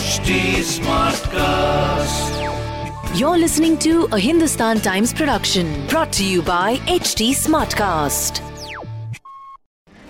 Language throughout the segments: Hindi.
HD Smartcast. You're listening to a Hindustan Times production brought to you by HT Smartcast.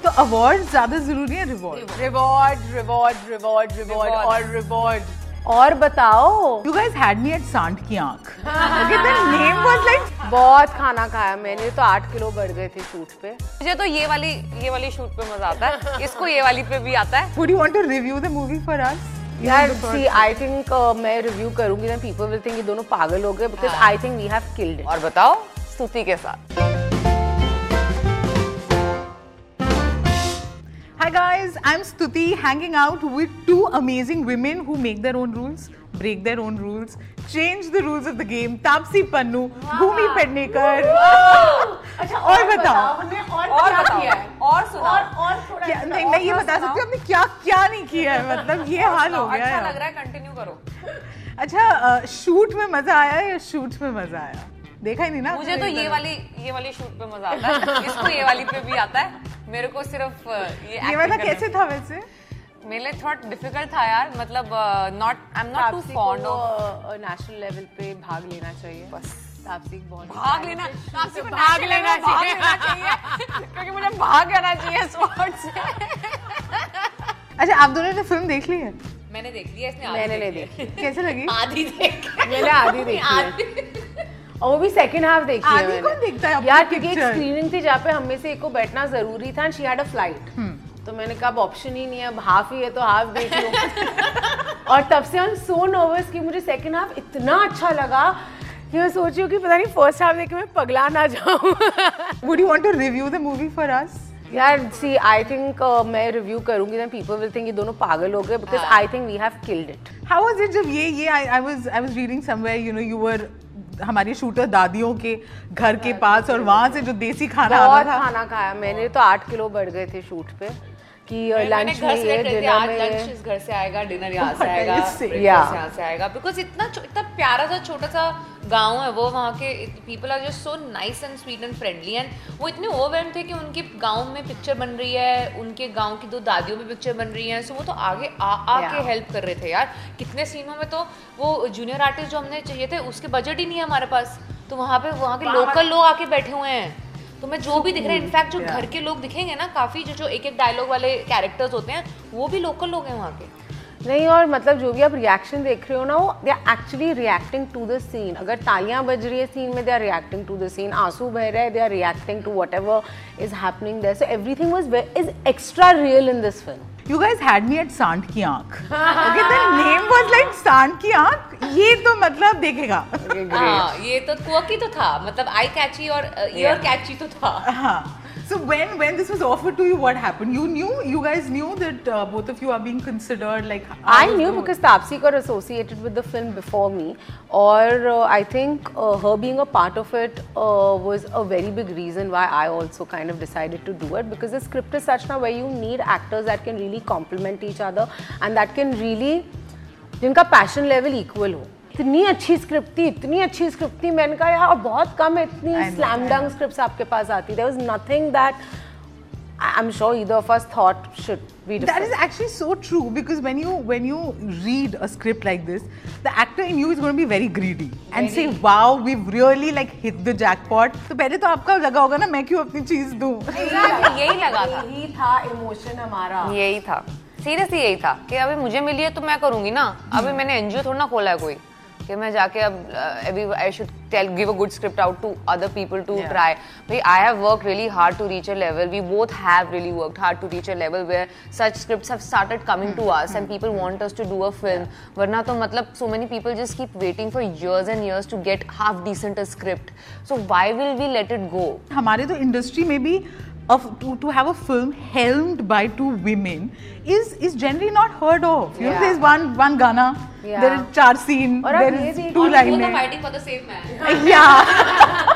तो अवार्ड ज़्यादा ज़रूरी है reward reward reward reward reward और रिवॉर्ड और बताओ you guys had me at Saand Ki Aankh okay the name was like बहुत खाना खाया मैंने तो आठ किलो बढ़ गए थे शूट पे। मुझे तो ये वाली ये वाली शूट पे मज़ा आता है इसको ये वाली पे भी आता है। Would you want to review the movie for us यार सी आई थिंक मैं रिव्यू करूँगी देन पीपल विल थिंक ये दोनों पागल हो गए because I think we have killed और बताओ स्तुति के साथ Hi guys, I'm Stuti hanging out with two amazing women who make their own rules, break their own rules, change the rules of the game. Tapsi Pannu, Bhumi Pednekar. अच्छा और बताओ हमने और बताओ और सुना। और थोड़ा क्या नहीं मैं ये बता सकती हूँ हमने क्या क्या नहीं किया है? मतलब ये हाल हो गया अच्छा है। लग रहा है कंटिन्यू करो। अच्छा शूट में मज़ा आया या शूट में मज़ा आया? देखा ही नहीं ना मुझे तो ये वाली ये वाली शूट पे मज़ा आता है। इसको ये वाली पे भी आता है। मेरे को सिर्फ़ ये ये वाला कैसे था वैसे? मेरे लिए थोड़ा डिफ़िकल्ट था यार मतलब not I am not too fond of national level पे भाग लेना चाहिए। बस। तापसी बहुत भाग लेना। आपसे भाग लेना भाग लेना चाहिए। क्योंकि मुझे भाग लेना चाहिए स्पोर्ट्स से अच्छा आप दोनों ने फ़िल्म देख ली है? मैंने देख लिया इसने मैंने नहीं देखी कैसे लगी? आधी देख मैंने आधी देखी और वो भी सेकंड हाफ़ देखी है मैंने। कौन देखता है यार क्योंकि एक स्क्रीनिंग थी जहाँ पे हमें से एक को बैठना ज़रूरी था शी हैड अ फ़्लाइट तो मैंने कहा अब ऑप्शन ही नहीं है अब हाफ़ ही है तो हाफ़ देख लो। और तब से हम सो नर्वस कि मुझे सेकंड हाफ़ इतना अच्छा लगा। कि मैं सोच रही हूँ कि पता नहीं फ़र्स्ट हाफ़ देख के मैं पगला ना जाऊँ। Would you want to review the movie for us? यार सी आई थिंक मैं रिव्यू करूँगी देन पीपल विल थिंक ये दोनों पागल हो गए because I think we have killed it How was it जब ये ये I, I was I was reading somewhere you know you were हमारी शूटर दादियों के घर के पास और वहाँ से जो देसी खाना था। खाना खाया। मैंने तो आठ किलो बढ़ गए थे शूट पे। कि लंच में ये डिनर में। लंच घर से आएगा डिनर यहाँ से आएगा. यहाँ से आएगा। बिकॉज़ इतना इतना प्यारा सा छोटा सा गाँव है वो वहाँ के people are just so nice and sweet and friendly and वो इतने ओवरवेल्म थे कि उनके गाँव में पिक्चर बन रही है उनके गाँव की दो दादियों में पिक्चर बन रही है सो वो तो आगे आ आके. हेल्प कर रहे थे यार। कितने सीनों में तो वो जूनियर आर्टिस्ट जो हमने चाहिए थे उसके बजट ही नहीं है हमारे पास। तो वहाँ पे वहाँ के लोकल लोग आके बैठे हुए हैं। तो मैं जो भी दिख रहा है इनफैक्ट जो घर के लोग दिखेंगे ना काफ़ी जो जो एक एक डायलॉग वाले कैरेक्टर्स होते हैं वो भी लोकल लोग हैं वहाँ के। नहीं और मतलब जो भी आप रिएक्शन देख रहे हो ना वो they are actually reacting to the scene अगर तालियाँ बज रही है सीन में they are reacting to the scene आँसू बह रहे हैं they are reacting to whatever is happening there so everything was is extra real in this film You guys had me at सांड की आँख Okay, the name was like सांड की आँख ये तो मतलब देखेगा। हाँ ये तो कुकी तो था। मतलब आई कैची और ईयर कैची तो था। हाँ। So when when this was offered to you, what happened? You knew, you guys knew that uh, both of you are being considered like. how I was knew the- because Tapsi got associated with the film before me, or uh, I think uh, her being a part of it uh, was a very big reason why I also kind of decided to do it because the script is such now where you need actors that can really complement each other and that can really जिनका passion level equal हो इतनी अच्छी स्क्रिप्ट थी इतनी अच्छी स्क्रिप्ट थी। मैंने कहा यार बहुत कम है इतनी स्लैम डंग know. स्क्रिप्ट्स आपके पास आती। There was nothing that I am sure either of us thought should be That is actually so true because when you when you read a script like this, the actor in you is going to be very greedy very. and say, "Wow, we've really like hit the jackpot." तो पहले तो आपका लगा होगा ना मैं क्यों अपनी चीज़ दूँ? यही लगा था। यही था इमोशन हमारा। यही था। सीरियसली यही था कि अभी मुझे मिली है तो मैं करूँगी ना। अभी मैंने एनजीओ थोड़ा ना खोला है कोई। कि मैं जाके अब अभी I should tell give a good script out to other people to try भाई I have work really hard to reach a level we both have really worked hard to reach a level where such scripts have started coming to us and people want us to do a film वरना तो मतलब so many people just keep waiting for years and years to get half decent a script so why will we let it go हमारे तो इंडस्ट्री में भी of to, to have a film helmed by two women is is generally not heard of. You yeah. know, there's one one Ghana, yeah. there is char scene, or there is two line. fighting for the same man. yeah.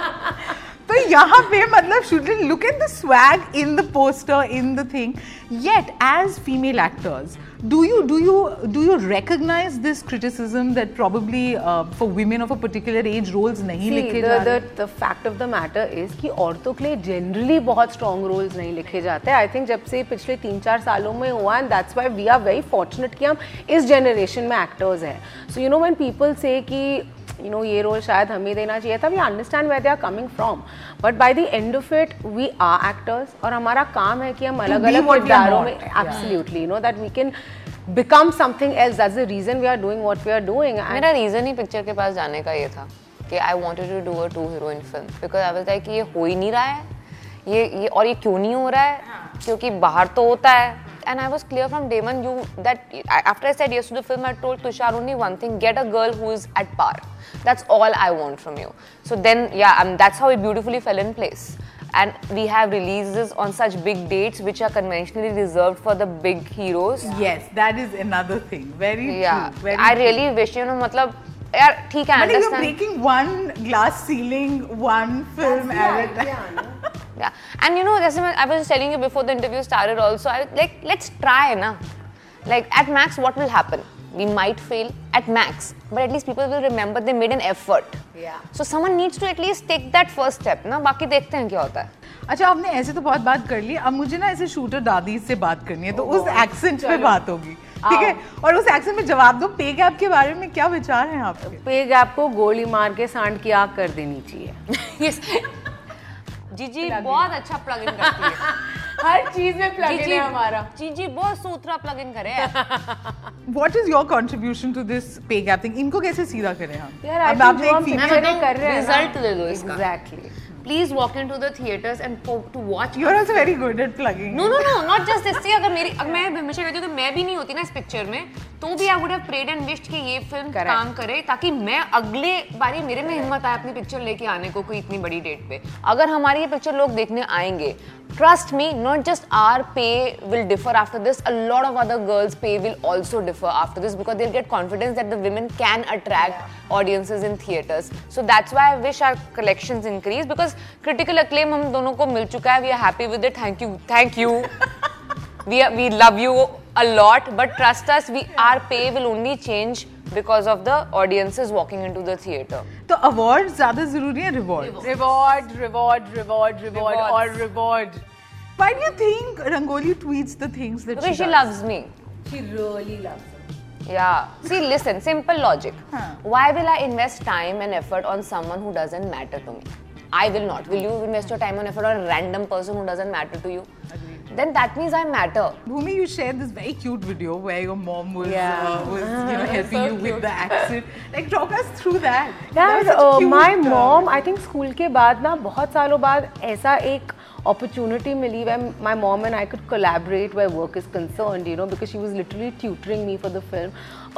तो यहाँ पे मतलब look at the swag in the poster in the thing. Yet as female actors, do you do you do you recognize this criticism that probably uh, for women of a particular age roles नहीं See, लिखे the, जा the, the fact of the matter is कि औरतों के लिए जनरली बहुत स्ट्रॉन्ग रोल्स नहीं लिखे जाते आई थिंक जब से पिछले तीन चार सालों में हुआ and that's why we are very fortunate कि हम इस जनरेशन में एक्टर्स हैं so you know when people say कि यू नो ये रोल शायद हमें देना चाहिए था। We understand they are coming from but by the end of it we are actors और हमारा काम है कि हम अलग अलग किरदारों में absolutely you know that we can become something else that's the reason we are doing what we are doing मेरा रीजन ही पिक्चर के पास जाने का ये था कि I want to do a two heroine film because I was like ये हो ही नहीं रहा है। ये ये और ये क्यों नहीं हो रहा है? क्योंकि बाहर तो होता है। And I was clear from day one you that after I said yes to the film I told Tushar only one thing get a girl who is at par that's all I want from you so then yeah um, that's how it beautifully fell in place and we have releases on such big dates which are conventionally reserved for the big heroes Yes, that is another thing. Very yeah true. Very I true. really wish you know मतलब यार ठीक है But if you're understand breaking one glass ceiling, one film at a time. Yeah, and you know, just I was just telling you before the interview started. Also, I like let's try, na. Like at max, what will happen? We might fail at max, but at least people will remember they made an effort. Yeah. So someone needs to at least take that first step, ना बाकी देखते हैं क्या होता है. अच्छा आपने ऐसे तो बहुत बात कर ली अब मुझे ना ऐसे शूटर दादी से बात करनी है तो उस एक्सेंट पे बात होगी ठीक है और उस एक्सेंट में जवाब दो पे गैप के बारे में क्या विचार हैं आपके पे गैप को गोली मार के सांड की आग कर देनी चाहिए Yes. जीजी बहुत अच्छा प्लग इन करती है हर चीज़ में प्लग इन है हमारा। जी जी बहुत सूत्रा प्लग इन करे what is your contribution to this pay gap thing इनको कैसे सीधा करें हम यार अब आप आपने एक फीचर कर रहे हैं रिज़ल्ट ले लो इसका। Exactly please walk in to the theatres and to watch you are also very good at plugging no no no not just this अगर मेरी अगर मैं हमेशा कहती हूँ कि मैं भी नहीं होती ना इस पिक्चर में तो भी I would have prayed and wished कि ये फ़िल्म Correct. काम करे ताकि मैं अगले बारी मेरे में हिम्मत आए अपनी पिक्चर लेके आने को कोई इतनी बड़ी डेट पे। अगर हमारी ये पिक्चर लोग देखने आएँगे trust me not just our pay will differ after this a lot of other girls pay will also differ after this because they get confidence that the women can attract audiences in theaters. So that's why i wish our collections increase because critical acclaim हम दोनों को मिल चुका है. We are happy with it. Thank you. Thank you. We are, we love you. a lot but trust us we our pay will only change because of the audiences walking into the theater तो अवार्ड ज्यादा जरूरी है reward reward reward reward reward Rewards. और reward Why do you think Rangoli tweets the things that because she she does? loves me she really loves yeah see listen simple logic Huh. why will i invest time and effort on someone who doesn't matter to me i will not will you invest your time and effort on a random person who doesn't matter to you then that means i matter Bhumi, you shared this very cute video where your mom was, Yeah. uh, was you know, helping you with the accent. Like, talk us through that. that यार was such a cute, my uh, mom I think school के बाद ना बहुत सालों बाद ऐसा एक opportunity मिली where my mom and I could collaborate where work is concerned you know because she was literally tutoring me for the film.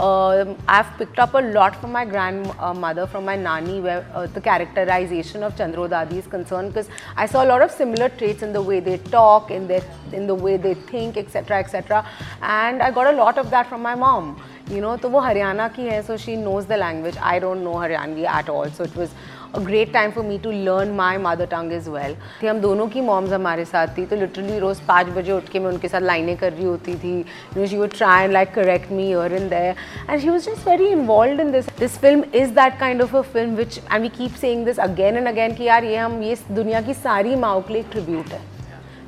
Um, I've picked up a lot from my grandmother from my nani where uh, the characterization of Chandro Dadi is concerned because I saw a lot of similar traits in the way they talk in their in the way they think etc etc and I got a lot of that from my mom you know तो वो हरियाणा की है so she knows the language I don't know Haryanvi at all. So it was a great time for me to learn my mother tongue as well. थी हम दोनों की मॉम्स हमारे साथ थी तो लिटरली रोज पाँच बजे उठ के मैं उनके साथ लाइनें कर रही होती थी. You know she would try and like correct me here in there and she was just very involve in this this film is that kind of a film which and we keep saying this again and again कि यार ये हम, ये दुनिया की सारी माओ के लिए ट्रिब्यूट है.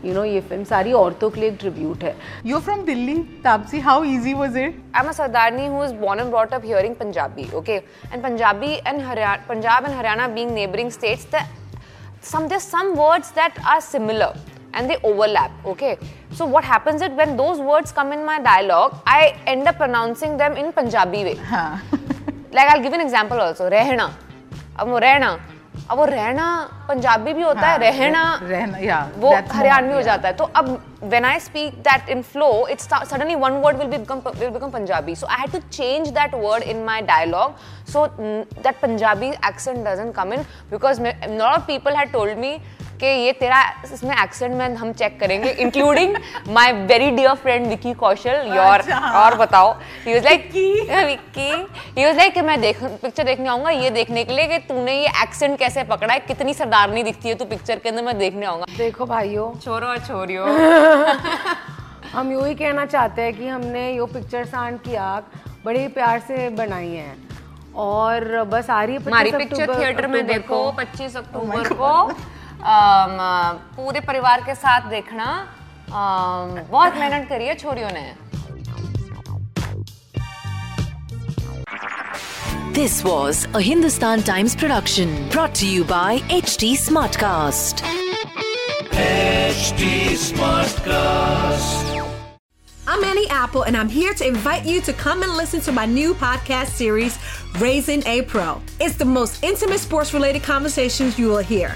यू you नो know, ये फ़िल्म सारी औरतों के लिए एक ट्रिब्यूट है You're from Delhi, Tapsi. How easy was it? I'm a Sardarni who was born and brought up hearing Punjabi, okay? And Punjabi and Haryana, Punjab and Haryana being neighboring states, the, some there's some words that are similar and they overlap, okay? So what happens is when those words come in my dialogue, I end up pronouncing them in Punjabi way. like I'll give an example also. रहना, अब वो रहना, अब वो रहना पंजाबी भी होता हाँ, है रहना रहना या वो हरियाणवी हो जाता है। तो अब when I speak that in flow it's suddenly one word will become will become Punjabi so I had to change that word in my dialogue so that Punjabi accent doesn't come in because lot of people had told me कि ये तेरा इसमें एक्सेंट में हम चेक करेंगे including my very dear friend Vicky Kaushal your. और बताओ। He was like Vicky he was like कि मैं देख पिक्चर देखने आऊँगा ये देखने के लिए कि तूने ये एक्सेंट कैसे पकड़ा है कितनी सरदारनी दिखती है तू पिक्चर के अंदर मैं देखने आऊँगा। देखो भाइयों। छोरो और छोरियो। हम यूँ ही कहना चाहते हैं कि हमने यो पिक्चर सांड की आग बड़े प्यार से बनाई है। और बस आ रही है 25 हमारी पिक्चर थिएटर में देखो को। 25 अक्टूबर को। पूरे परिवार के साथ देखना अम, बहुत मेहनत करी है छोरियों ने This was a Hindustan Times production brought to you by HT Smartcast. HT Smartcast. I'm Annie Apple, and I'm here to invite you to come and listen to my new podcast series, Raising a Pro. It's the most intimate sports related conversations you will hear.